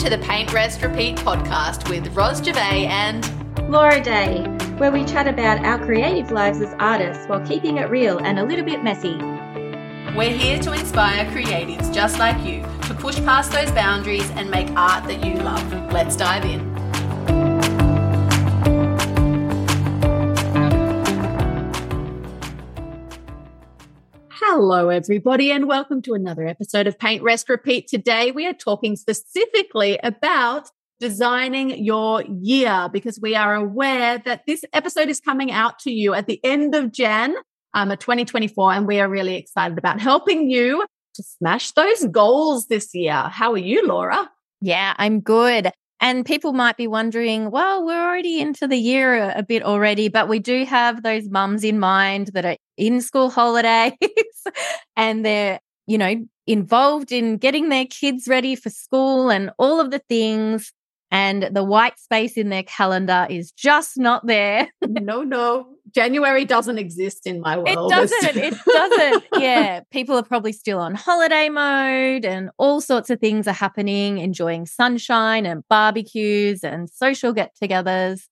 to the Paint Rest Repeat podcast with Ros Gervais and Laura Day, where we chat about our creative lives as artists while keeping it real and a little bit messy. We're here to inspire creatives just like you to push past those boundaries and make art that you love. Let's dive in. Hello, everybody, and welcome to another episode of Paint Rest Repeat. Today, we are talking specifically about designing your year because we are aware that this episode is coming out to you at the end of Jan um, 2024, and we are really excited about helping you to smash those goals this year. How are you, Laura? Yeah, I'm good. And people might be wondering, well, we're already into the year a, a bit already, but we do have those mums in mind that are in school holidays and they're, you know, involved in getting their kids ready for school and all of the things. And the white space in their calendar is just not there. no, no. January doesn't exist in my world. It doesn't. it doesn't. Yeah. People are probably still on holiday mode and all sorts of things are happening, enjoying sunshine and barbecues and social get togethers.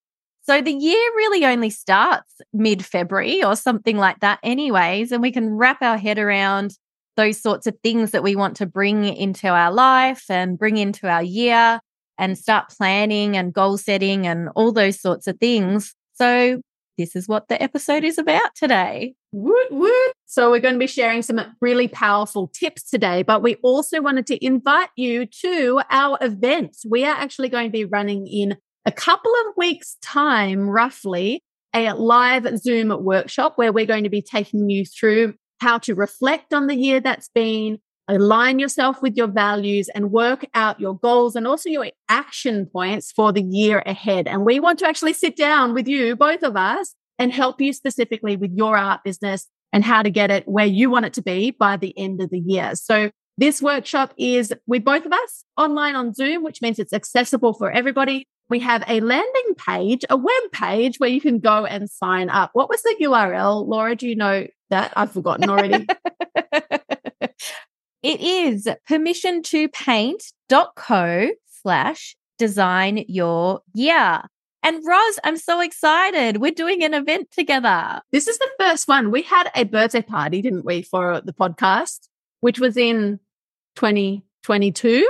So the year really only starts mid February or something like that, anyways. And we can wrap our head around those sorts of things that we want to bring into our life and bring into our year and start planning and goal setting and all those sorts of things. So this is what the episode is about today. Woot, woot. So, we're going to be sharing some really powerful tips today, but we also wanted to invite you to our event. We are actually going to be running in a couple of weeks' time, roughly, a live Zoom workshop where we're going to be taking you through how to reflect on the year that's been, align yourself with your values and work out your goals and also your action points for the year ahead. And we want to actually sit down with you, both of us, and help you specifically with your art business and how to get it where you want it to be by the end of the year. So this workshop is with both of us online on Zoom, which means it's accessible for everybody. We have a landing page, a web page where you can go and sign up. What was the URL? Laura, do you know that? I've forgotten already. It is permission to paint.co slash design your year. And Ros, I'm so excited. We're doing an event together. This is the first one. We had a birthday party, didn't we, for the podcast, which was in 2022,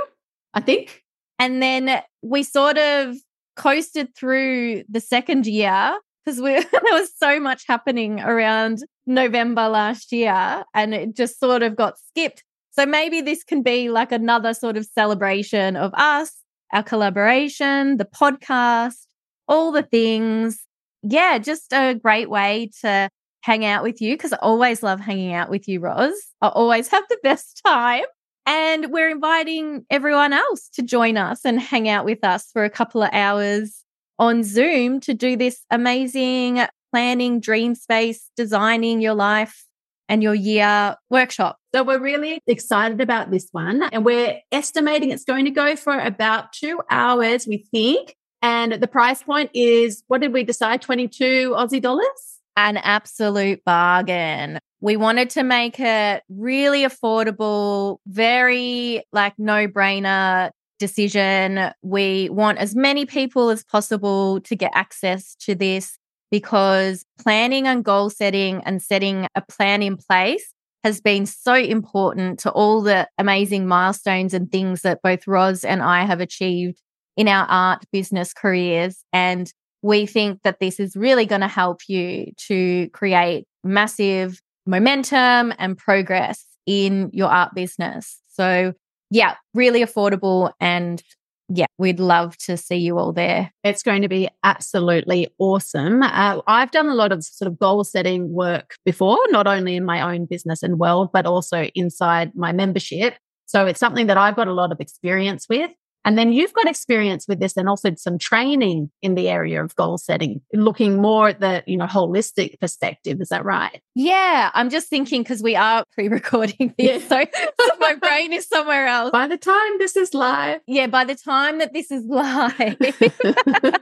I think. And then we sort of coasted through the second year because there was so much happening around November last year and it just sort of got skipped. So maybe this can be like another sort of celebration of us, our collaboration, the podcast, all the things. Yeah, just a great way to hang out with you because I always love hanging out with you, Ros. I always have the best time. And we're inviting everyone else to join us and hang out with us for a couple of hours on Zoom to do this amazing planning, dream space, designing your life and your year workshop. So we're really excited about this one and we're estimating it's going to go for about two hours, we think. And the price point is, what did we decide? 22 Aussie dollars? An absolute bargain. We wanted to make it really affordable, very like no brainer decision. We want as many people as possible to get access to this because planning and goal setting and setting a plan in place has been so important to all the amazing milestones and things that both Ros and I have achieved in our art business careers. And we think that this is really going to help you to create massive momentum and progress in your art business. So, yeah, really affordable and yeah, we'd love to see you all there. It's going to be absolutely awesome. Uh, I've done a lot of sort of goal setting work before, not only in my own business and world, but also inside my membership. So it's something that I've got a lot of experience with. And then you've got experience with this and also some training in the area of goal setting, looking more at the, you know, holistic perspective. Is that right? Yeah. I'm just thinking because we are pre-recording this. Yeah. So, so my brain is somewhere else. By the time this is live. Yeah, by the time that this is live.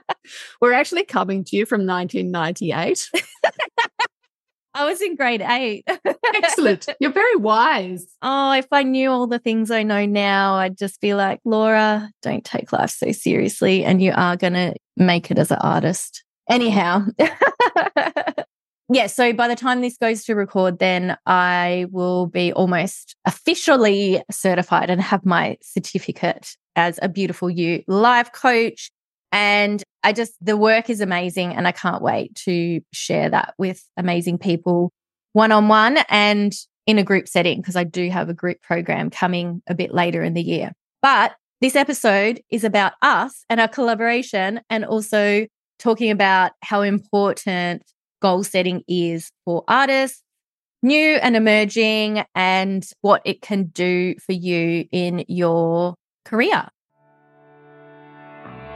We're actually coming to you from 1998. I was in grade eight. Excellent. You're very wise. Oh, if I knew all the things I know now, I'd just be like, Laura, don't take life so seriously. And you are going to make it as an artist. Anyhow. yeah. So by the time this goes to record, then I will be almost officially certified and have my certificate as a beautiful you life coach. And I just, the work is amazing. And I can't wait to share that with amazing people one on one and in a group setting, because I do have a group program coming a bit later in the year. But this episode is about us and our collaboration and also talking about how important goal setting is for artists, new and emerging, and what it can do for you in your career.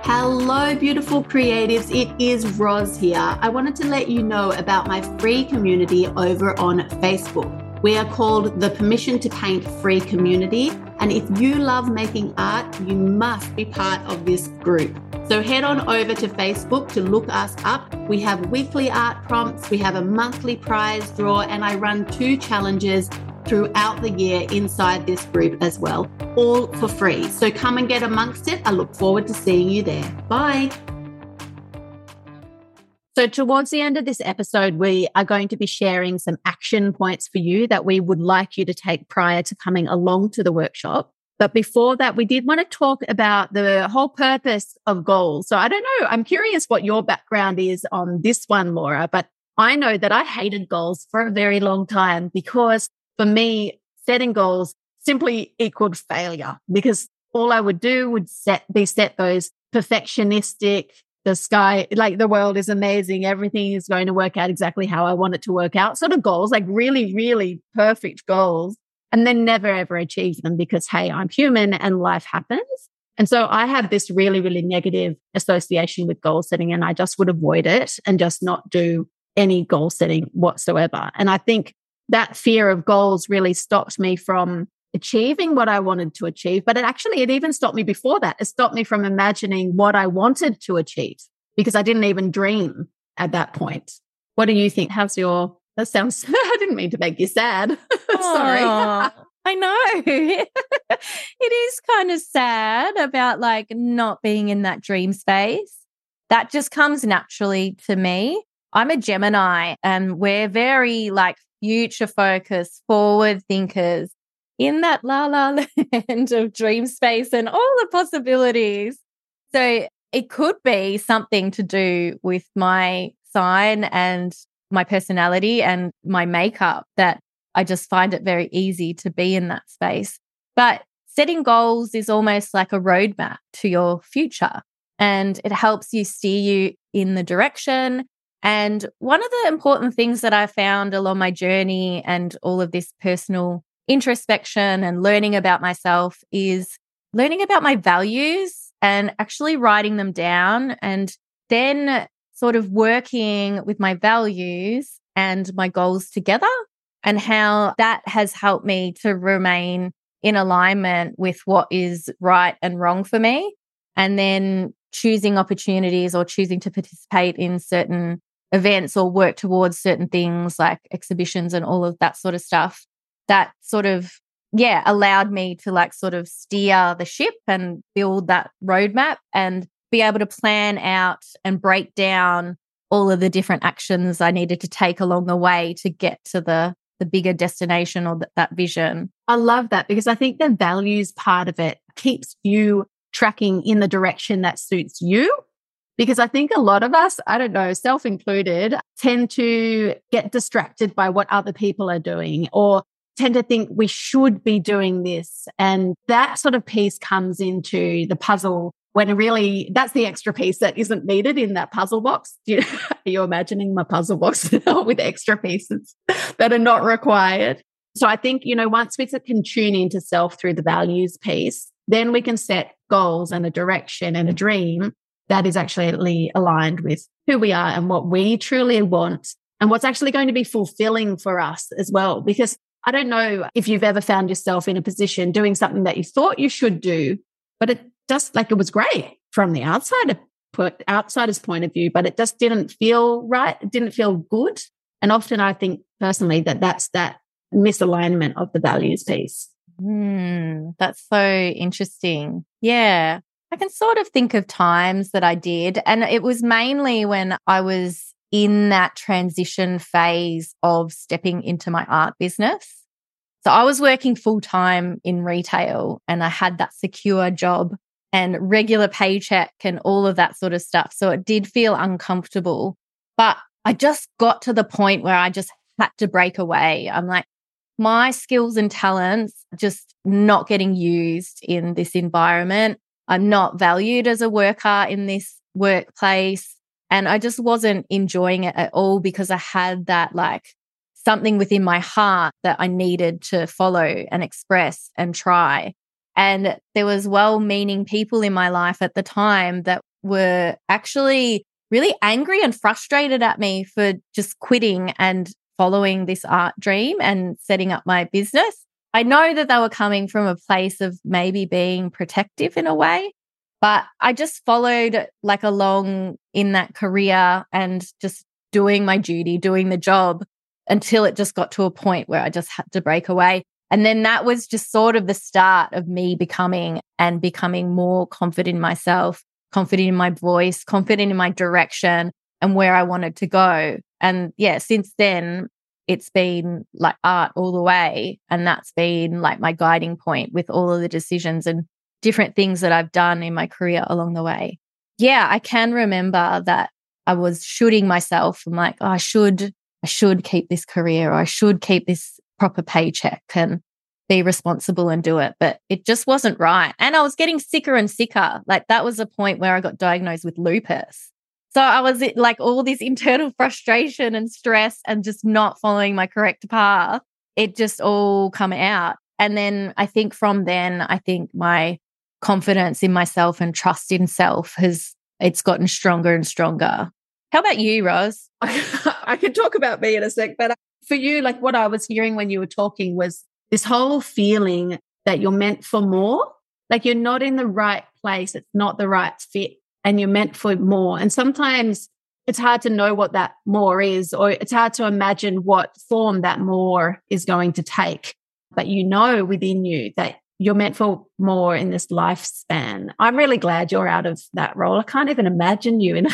Hello, beautiful creatives. It is Ros here. I wanted to let you know about my free community over on Facebook. We are called the Permission to Paint Free Community. And if you love making art, you must be part of this group. So head on over to Facebook to look us up. We have weekly art prompts, we have a monthly prize draw, and I run two challenges throughout the year inside this group as well, all for free. So come and get amongst it. I look forward to seeing you there. Bye. So, towards the end of this episode, we are going to be sharing some action points for you that we would like you to take prior to coming along to the workshop. But before that, we did want to talk about the whole purpose of goals. So, I don't know, I'm curious what your background is on this one, Laura, but I know that I hated goals for a very long time because for me, setting goals simply equaled failure because all I would do would set be set those perfectionistic, the sky, like the world is amazing. Everything is going to work out exactly how I want it to work out. Sort of goals, like really, really perfect goals. And then never ever achieve them because, hey, I'm human and life happens. And so I have this really, really negative association with goal setting and I just would avoid it and just not do any goal setting whatsoever. And I think that fear of goals really stopped me from achieving what I wanted to achieve. But it actually, it even stopped me before that. It stopped me from imagining what I wanted to achieve because I didn't even dream at that point. What do you think? How's your, that sounds, I didn't mean to make you sad. Sorry. I know. it is kind of sad about like not being in that dream space. That just comes naturally to me. I'm a Gemini and we're very like future focused, forward thinkers in that la la land of dream space and all the possibilities. So it could be something to do with my sign and my personality and my makeup that I just find it very easy to be in that space. But setting goals is almost like a roadmap to your future and it helps you steer you in the direction and one of the important things that I found along my journey and all of this personal introspection and learning about myself is learning about my values and actually writing them down and then sort of working with my values and my goals together and how that has helped me to remain in alignment with what is right and wrong for me. And then choosing opportunities or choosing to participate in certain events or work towards certain things like exhibitions and all of that sort of stuff that sort of yeah allowed me to like sort of steer the ship and build that roadmap and be able to plan out and break down all of the different actions I needed to take along the way to get to the the bigger destination or th- that vision. I love that because I think the values part of it keeps you tracking in the direction that suits you because I think a lot of us, I don't know, self included, tend to get distracted by what other people are doing or tend to think we should be doing this. And that sort of piece comes into the puzzle when really that's the extra piece that isn't needed in that puzzle box. You, are you imagining my puzzle box with extra pieces that are not required? So I think, you know, once we can tune into self through the values piece, then we can set goals and a direction and a dream that is actually aligned with who we are and what we truly want and what's actually going to be fulfilling for us as well. Because I don't know if you've ever found yourself in a position doing something that you thought you should do, but it just like it was great from the outside put outsider's point of view, but it just didn't feel right. It didn't feel good. And often I think personally that that's that misalignment of the values piece. Mm, that's so interesting. Yeah. I can sort of think of times that I did. And it was mainly when I was in that transition phase of stepping into my art business. So I was working full time in retail and I had that secure job and regular paycheck and all of that sort of stuff. So it did feel uncomfortable. But I just got to the point where I just had to break away. I'm like, my skills and talents just not getting used in this environment. I'm not valued as a worker in this workplace. And I just wasn't enjoying it at all because I had that like something within my heart that I needed to follow and express and try. And there was well-meaning people in my life at the time that were actually really angry and frustrated at me for just quitting and following this art dream and setting up my business. I know that they were coming from a place of maybe being protective in a way, but I just followed like along in that career and just doing my duty, doing the job until it just got to a point where I just had to break away. And then that was just sort of the start of me becoming and becoming more confident in myself, confident in my voice, confident in my direction and where I wanted to go. And yeah, since then, it's been like art all the way. And that's been like my guiding point with all of the decisions and different things that I've done in my career along the way. Yeah, I can remember that I was shooting myself. I'm like, oh, I should, I should keep this career or I should keep this proper paycheck and be responsible and do it. But it just wasn't right. And I was getting sicker and sicker. Like that was a point where I got diagnosed with lupus. So I was eh, like all this internal frustration and stress and just not following my correct path. It just all come out. And then I think from then, I think my confidence in myself and trust in self has it's gotten stronger and stronger. How about you, Rose? I can talk about me in a sec, but uh, for you, like what I was hearing when you were talking was this whole feeling that you're meant for more, like you're not in the right place, it's not the right fit, and you're meant for more. And sometimes it's hard to know what that more is, or it's hard to imagine what form that more is going to take. But you know within you that you're meant for more in this lifespan. I'm really glad you're out of that role. I can't even imagine you in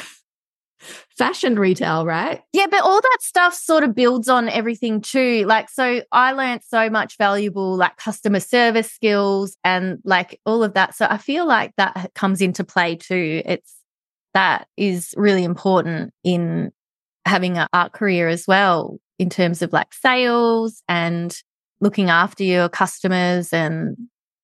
fashion retail, right? Yeah, but all that stuff sort of builds on everything too. Like, so I learned so much valuable, like customer service skills and like all of that. So I feel like that comes into play too. It's that is really important in having an art career as well, in terms of like sales and looking after your customers and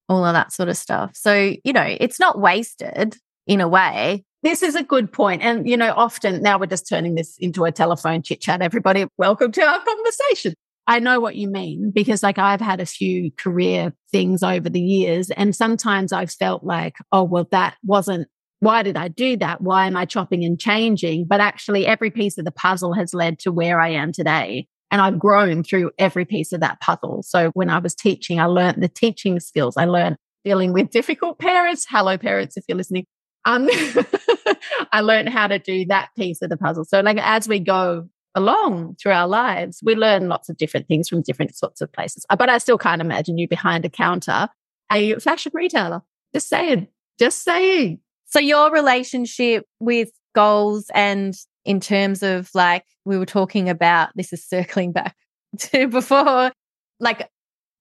all of that sort of stuff. So, you know, it's not wasted in a way this is a good point. And, you know, often now we're just turning this into a telephone chit chat. Everybody, welcome to our conversation. I know what you mean because, like, I've had a few career things over the years, and sometimes I've felt like, oh, well, that wasn't, why did I do that? Why am I chopping and changing? But actually, every piece of the puzzle has led to where I am today. And I've grown through every piece of that puzzle. So when I was teaching, I learned the teaching skills. I learned dealing with difficult parents. Hello, parents, if you're listening. Um, I learned how to do that piece of the puzzle. So, like, as we go along through our lives, we learn lots of different things from different sorts of places. But I still can't imagine you behind a counter, a fashion retailer. Just saying, just saying. So, your relationship with goals and in terms of like we were talking about, this is circling back to before, like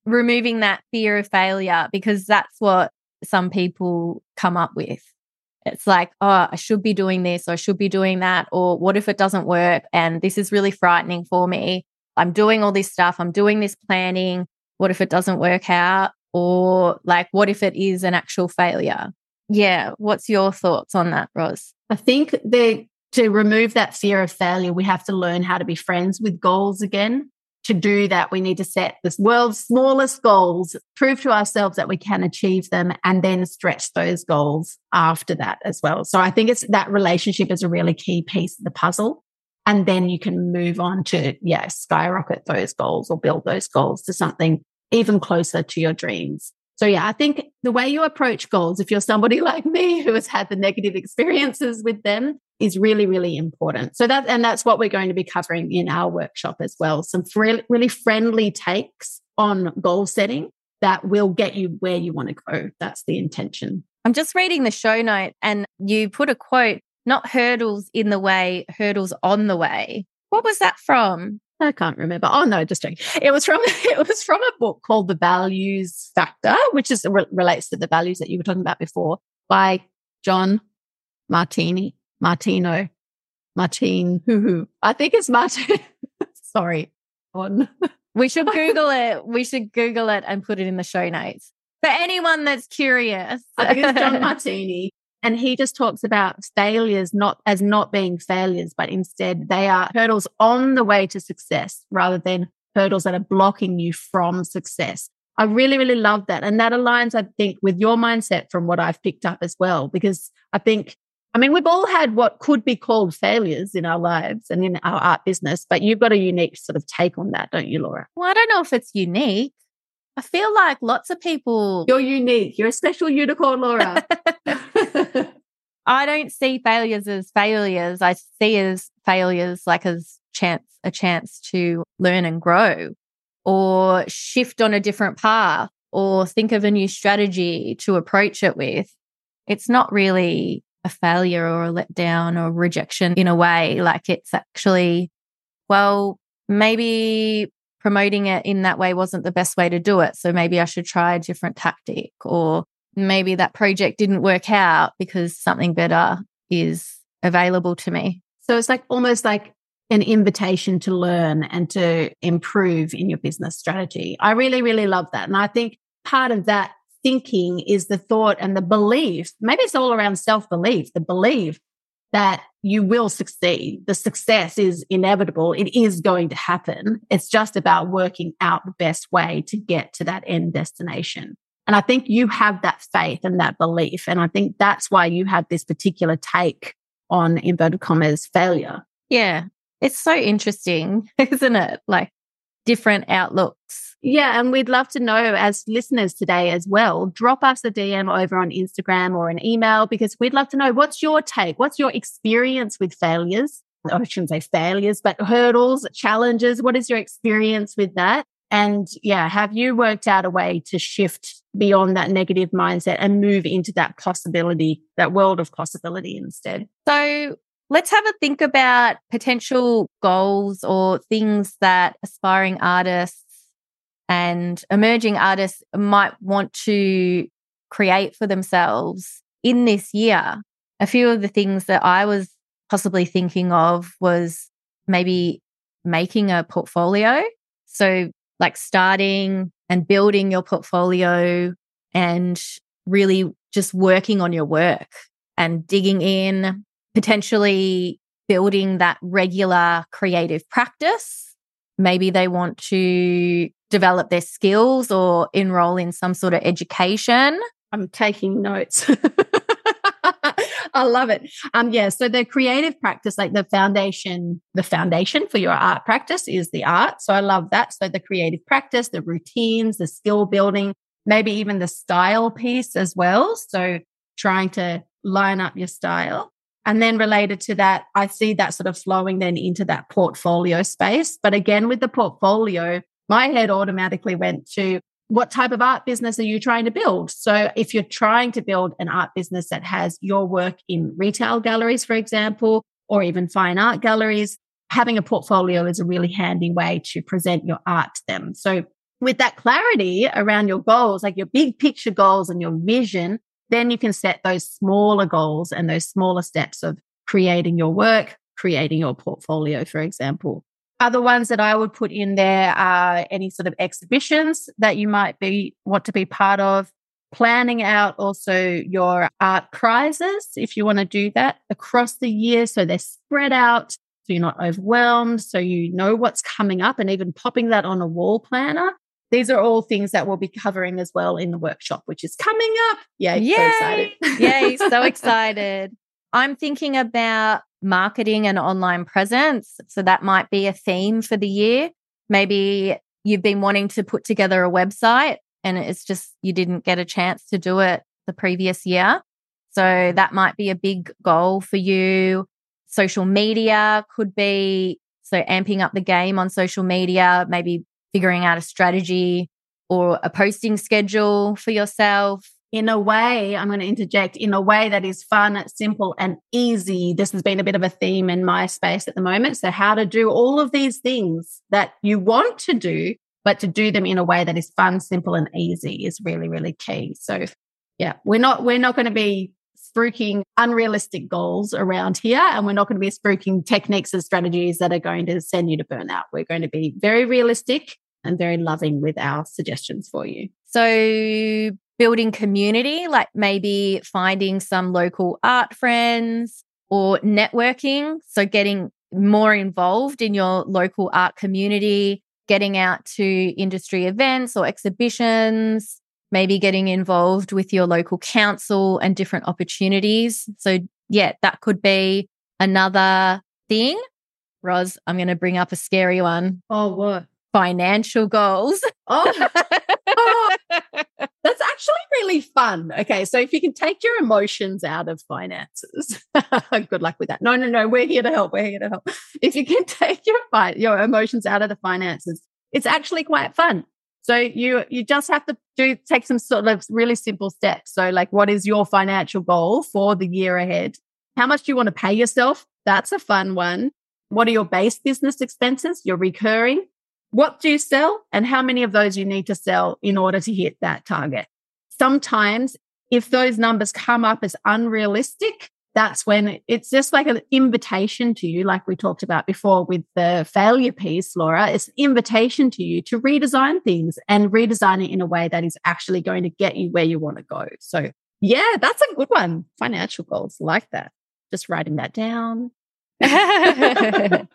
removing that fear of failure, because that's what some people come up with it's like, oh, I should be doing this or I should be doing that. Or what if it doesn't work? And this is really frightening for me. I'm doing all this stuff. I'm doing this planning. What if it doesn't work out? Or like, what if it is an actual failure? Yeah. What's your thoughts on that, Ros? I think that to remove that fear of failure, we have to learn how to be friends with goals again to do that, we need to set the world's smallest goals, prove to ourselves that we can achieve them, and then stretch those goals after that as well. So I think it's that relationship is a really key piece of the puzzle. And then you can move on to, yeah, skyrocket those goals or build those goals to something even closer to your dreams. So yeah, I think the way you approach goals, if you're somebody like me who has had the negative experiences with them, is really, really important. So that, and that's what we're going to be covering in our workshop as well. Some really, really friendly takes on goal setting that will get you where you want to go. That's the intention. I'm just reading the show note and you put a quote, not hurdles in the way, hurdles on the way. What was that from? I can't remember. Oh no, just joking. It was from it was from a book called The Values Factor, which is re- relates to the values that you were talking about before, by John Martini, Martino, Martine. Hoo I think it's Martin. Sorry, on. We should Google it. We should Google it and put it in the show notes for anyone that's curious. I think it's John Martini. And he just talks about failures not as not being failures, but instead they are hurdles on the way to success rather than hurdles that are blocking you from success. I really, really love that. And that aligns, I think, with your mindset from what I've picked up as well, because I think, I mean, we've all had what could be called failures in our lives and in our art business, but you've got a unique sort of take on that, don't you, Laura? Well, I don't know if it's unique. I feel like lots of people. You're unique. You're a special unicorn, Laura. I don't see failures as failures. I see as failures like as chance, a chance to learn and grow or shift on a different path or think of a new strategy to approach it with. It's not really a failure or a letdown or rejection in a way. Like it's actually, well, maybe promoting it in that way wasn't the best way to do it. So maybe I should try a different tactic or maybe that project didn't work out because something better is available to me. So it's like almost like an invitation to learn and to improve in your business strategy. I really, really love that. And I think part of that thinking is the thought and the belief. Maybe it's all around self belief, the belief that you will succeed. The success is inevitable. It is going to happen. It's just about working out the best way to get to that end destination. And I think you have that faith and that belief. And I think that's why you have this particular take on inverted commas failure. Yeah. It's so interesting, isn't it? Like different outlooks. Yeah. And we'd love to know as listeners today as well. Drop us a DM over on Instagram or an email because we'd love to know what's your take? What's your experience with failures? I shouldn't say failures, but hurdles, challenges. What is your experience with that? And yeah, have you worked out a way to shift beyond that negative mindset and move into that possibility, that world of possibility instead? So let's have a think about potential goals or things that aspiring artists and emerging artists might want to create for themselves in this year. A few of the things that I was possibly thinking of was maybe making a portfolio. So like starting and building your portfolio and really just working on your work and digging in, potentially building that regular creative practice. Maybe they want to develop their skills or enroll in some sort of education. I'm taking notes. I love it. Um, yeah. So the creative practice, like the foundation, the foundation for your art practice is the art. So I love that. So the creative practice, the routines, the skill building, maybe even the style piece as well. So trying to line up your style. And then related to that, I see that sort of flowing then into that portfolio space. But again, with the portfolio, my head automatically went to what type of art business are you trying to build? So, if you're trying to build an art business that has your work in retail galleries, for example, or even fine art galleries, having a portfolio is a really handy way to present your art to them. So, with that clarity around your goals, like your big picture goals and your vision, then you can set those smaller goals and those smaller steps of creating your work, creating your portfolio, for example. Other ones that I would put in there are any sort of exhibitions that you might be want to be part of. Planning out also your art prizes if you want to do that across the year. So they're spread out. So you're not overwhelmed. So you know what's coming up and even popping that on a wall planner. These are all things that we'll be covering as well in the workshop, which is coming up. Yeah, Yay! so excited. Yay, so excited. I'm thinking about marketing and online presence. So that might be a theme for the year. Maybe you've been wanting to put together a website and it's just you didn't get a chance to do it the previous year. So that might be a big goal for you. social media could be so amping up the game on social media, maybe figuring out a strategy or a posting schedule for yourself. In a way, I'm going to interject in a way that is fun, simple, and easy. This has been a bit of a theme in my space at the moment. So, how to do all of these things that you want to do, but to do them in a way that is fun, simple, and easy is really, really key. So, yeah, we're not we're not going to be spruiking unrealistic goals around here, and we're not going to be spruiking techniques and strategies that are going to send you to burnout. We're going to be very realistic and very loving with our suggestions for you. So, building community, like maybe finding some local art friends or networking. So, getting more involved in your local art community, getting out to industry events or exhibitions, maybe getting involved with your local council and different opportunities. So, yeah, that could be another thing. Ros, I'm going to bring up a scary one. Oh, what? Financial goals. Oh, oh, actually really fun. Okay, so if you can take your emotions out of finances, good luck with that. No, no, no, we're here to help. We're here to help. If you can take your your emotions out of the finances, it's actually quite fun. So you you just have to do take some sort of really simple steps. So like what is your financial goal for the year ahead? How much do you want to pay yourself? That's a fun one. What are your base business expenses? Your recurring? What do you sell and how many of those you need to sell in order to hit that target? Sometimes if those numbers come up as unrealistic, that's when it's just like an invitation to you, like we talked about before with the failure piece, Laura. It's an invitation to you to redesign things and redesign it in a way that is actually going to get you where you want to go. So, yeah, that's a good one. Financial goals, like that. Just writing that down.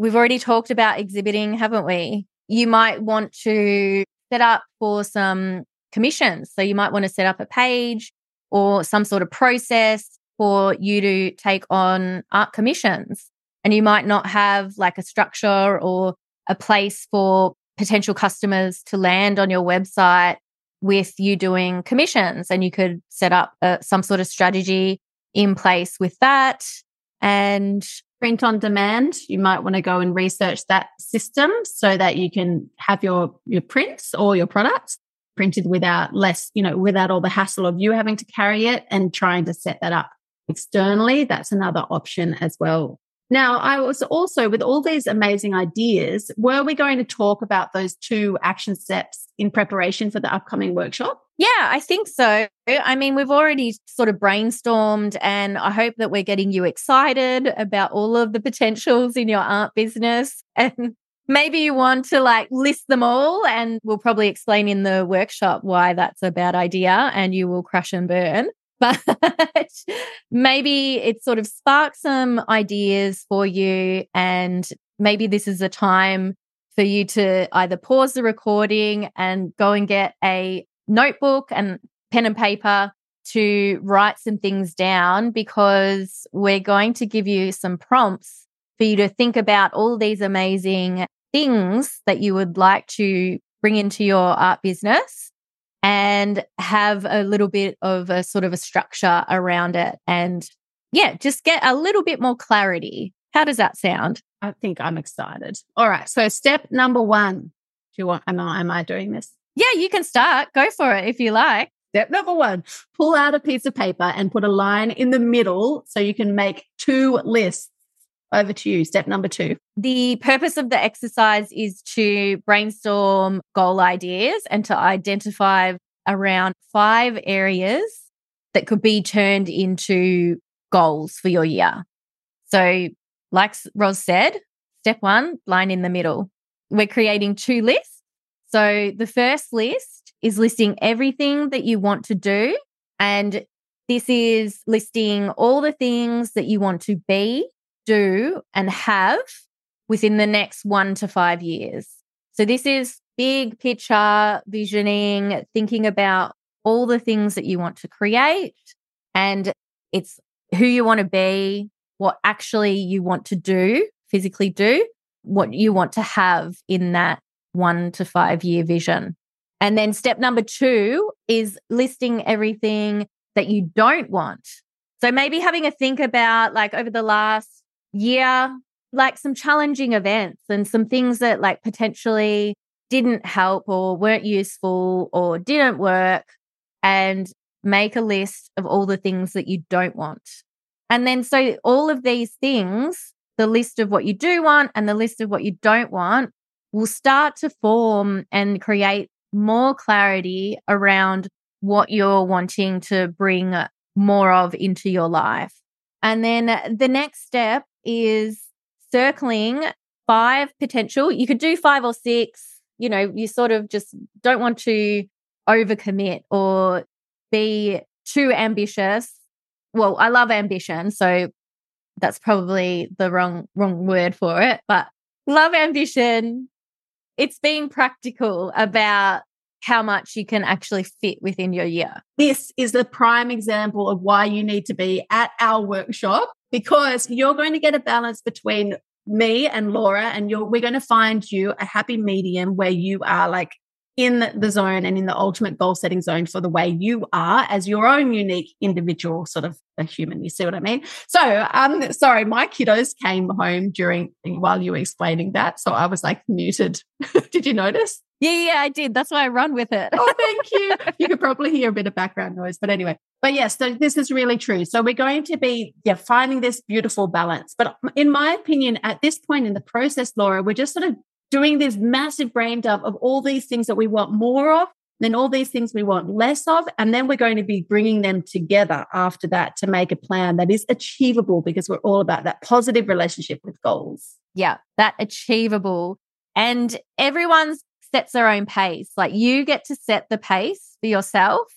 We've already talked about exhibiting, haven't we? You might want to set up for some commissions. So, you might want to set up a page or some sort of process for you to take on art commissions. And you might not have like a structure or a place for potential customers to land on your website with you doing commissions. And you could set up uh, some sort of strategy in place with that. And print on demand, you might want to go and research that system so that you can have your, your prints or your products printed without less, you know, without all the hassle of you having to carry it and trying to set that up externally, that's another option as well. Now, I was also with all these amazing ideas, were we going to talk about those two action steps in preparation for the upcoming workshop? Yeah, I think so. I mean, we've already sort of brainstormed, and I hope that we're getting you excited about all of the potentials in your art business. And maybe you want to like list them all, and we'll probably explain in the workshop why that's a bad idea and you will crash and burn but maybe it sort of sparks some ideas for you. And maybe this is a time for you to either pause the recording and go and get a notebook and pen and paper to write some things down because we're going to give you some prompts for you to think about all these amazing things that you would like to bring into your art business and have a little bit of a sort of a structure around it and yeah, just get a little bit more clarity. How does that sound? I think I'm excited. All right. So step number one. Do you want am I am I doing this? Yeah, you can start. Go for it if you like. Step number one, pull out a piece of paper and put a line in the middle so you can make two lists. Over to you. Step number two. The purpose of the exercise is to brainstorm goal ideas and to identify around five areas that could be turned into goals for your year. So, like Ros said, step one, line in the middle. We're creating two lists. So, the first list is listing everything that you want to do. And this is listing all the things that you want to be do and have within the next one to five years. So, this is big picture visioning, thinking about all the things that you want to create. And it's who you want to be, what actually you want to do, physically do, what you want to have in that one to five year vision. And then step number two is listing everything that you don't want. So maybe having a think about like over the last year, like some challenging events and some things that like potentially didn't help or weren't useful or didn't work and make a list of all the things that you don't want. And then so all of these things, the list of what you do want and the list of what you don't want will start to form and create more clarity around what you're wanting to bring more of into your life. And then the next step is circling five potential. You could do five or six. You know, you sort of just don't want to overcommit or be too ambitious. Well, I love ambition, so that's probably the wrong wrong word for it, but love ambition. It's being practical about how much you can actually fit within your year. This is the prime example of why you need to be at our workshop because you're going to get a balance between me and Laura and you're we're going to find you a happy medium where you are like in the zone and in the ultimate goal setting zone for the way you are as your own unique individual sort of a human. You see what I mean? So, um, sorry, my kiddos came home during while you were explaining that. So I was like muted. Did you notice? Yeah, yeah, I did. That's why I run with it. oh, thank you. You could probably hear a bit of background noise, but anyway. But yes, so this is really true. So we're going to be yeah, finding this beautiful balance. But in my opinion, at this point in the process, Laura, we're just sort of doing this massive brain dump of all these things that we want more of, then all these things we want less of. And then we're going to be bringing them together after that to make a plan that is achievable because we're all about that positive relationship with goals. Yeah, that achievable. And everyone sets their own pace. Like you get to set the pace for yourself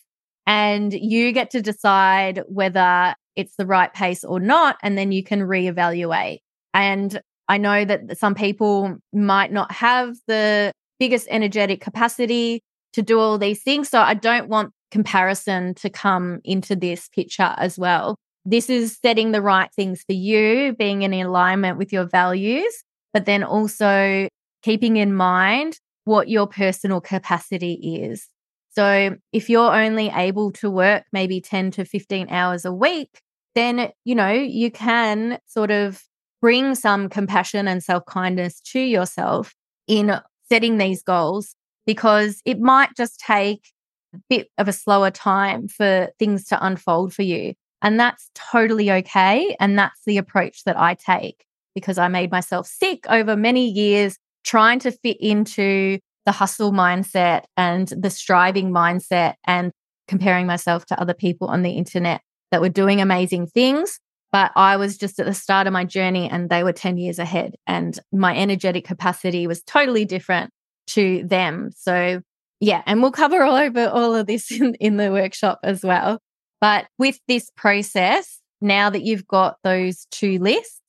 and you get to decide whether it's the right pace or not. And then you can reevaluate. And I know that some people might not have the biggest energetic capacity to do all these things. So I don't want comparison to come into this picture as well. This is setting the right things for you, being in alignment with your values, but then also keeping in mind what your personal capacity is. So if you're only able to work maybe 10 to 15 hours a week, then, you know, you can sort of bring some compassion and self kindness to yourself in setting these goals because it might just take a bit of a slower time for things to unfold for you. And that's totally okay. And that's the approach that I take because I made myself sick over many years trying to fit into the hustle mindset and the striving mindset and comparing myself to other people on the internet that were doing amazing things but I was just at the start of my journey and they were 10 years ahead. And my energetic capacity was totally different to them. So, yeah, and we'll cover all over all of this in, in the workshop as well. But with this process, now that you've got those two lists,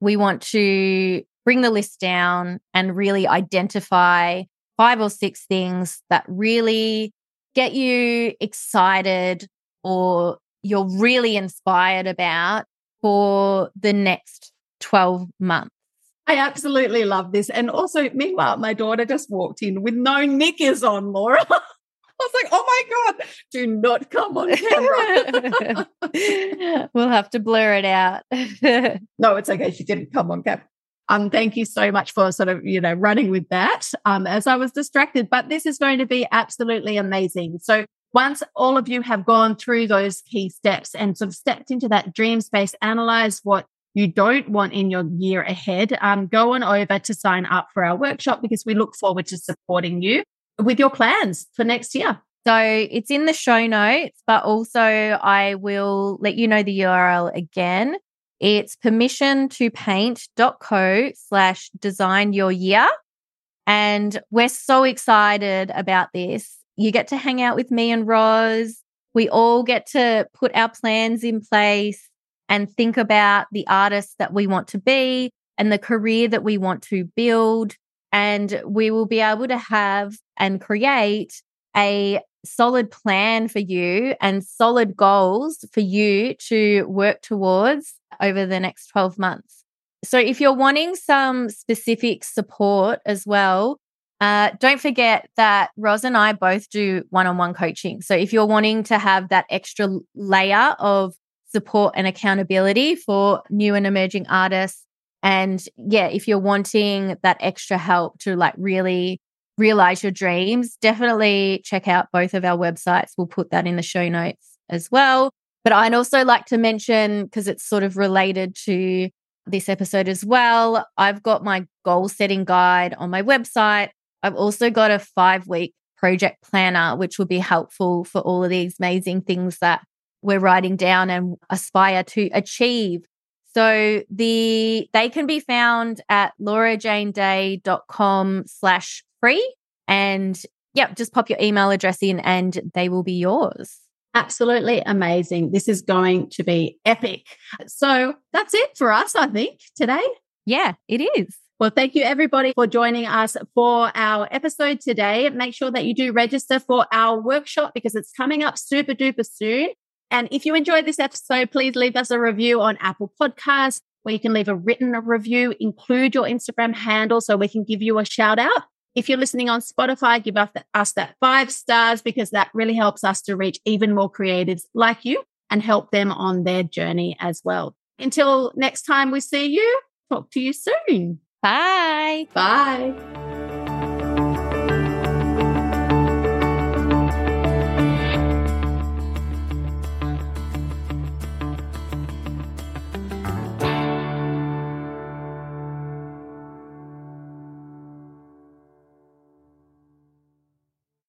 we want to bring the list down and really identify five or six things that really get you excited or you're really inspired about for the next 12 months. I absolutely love this. And also, meanwhile, my daughter just walked in with no knickers on, Laura. I was like, oh my God, do not come on camera. we'll have to blur it out. no, it's okay. She didn't come on camera. Um, thank you so much for sort of, you know, running with that um, as I was distracted. But this is going to be absolutely amazing. So once all of you have gone through those key steps and sort of stepped into that dream space, analyze what you don't want in your year ahead, um, go on over to sign up for our workshop because we look forward to supporting you with your plans for next year. So it's in the show notes, but also I will let you know the URL again. It's permission to slash design your year. And we're so excited about this. You get to hang out with me and Ros. We all get to put our plans in place and think about the artists that we want to be and the career that we want to build. And we will be able to have and create a solid plan for you and solid goals for you to work towards over the next 12 months. So, if you're wanting some specific support as well, uh, don't forget that Ros and I both do one on one coaching. So if you're wanting to have that extra layer of support and accountability for new and emerging artists. And yeah, if you're wanting that extra help to like really realize your dreams, definitely check out both of our websites. We'll put that in the show notes as well. But I'd also like to mention, because it's sort of related to this episode as well, I've got my goal setting guide on my website. I've also got a five week project planner, which will be helpful for all of these amazing things that we're writing down and aspire to achieve. So the they can be found at laurajaneday.com slash free. And yeah, just pop your email address in and they will be yours. Absolutely amazing. This is going to be epic. So that's it for us, I think, today. Yeah, it is. Well, thank you everybody for joining us for our episode today. Make sure that you do register for our workshop because it's coming up super duper soon. And if you enjoyed this episode, please leave us a review on Apple Podcasts where you can leave a written review, include your Instagram handle so we can give you a shout out. If you're listening on Spotify, give us that five stars because that really helps us to reach even more creatives like you and help them on their journey as well. Until next time we see you, talk to you soon. Bye. Bye.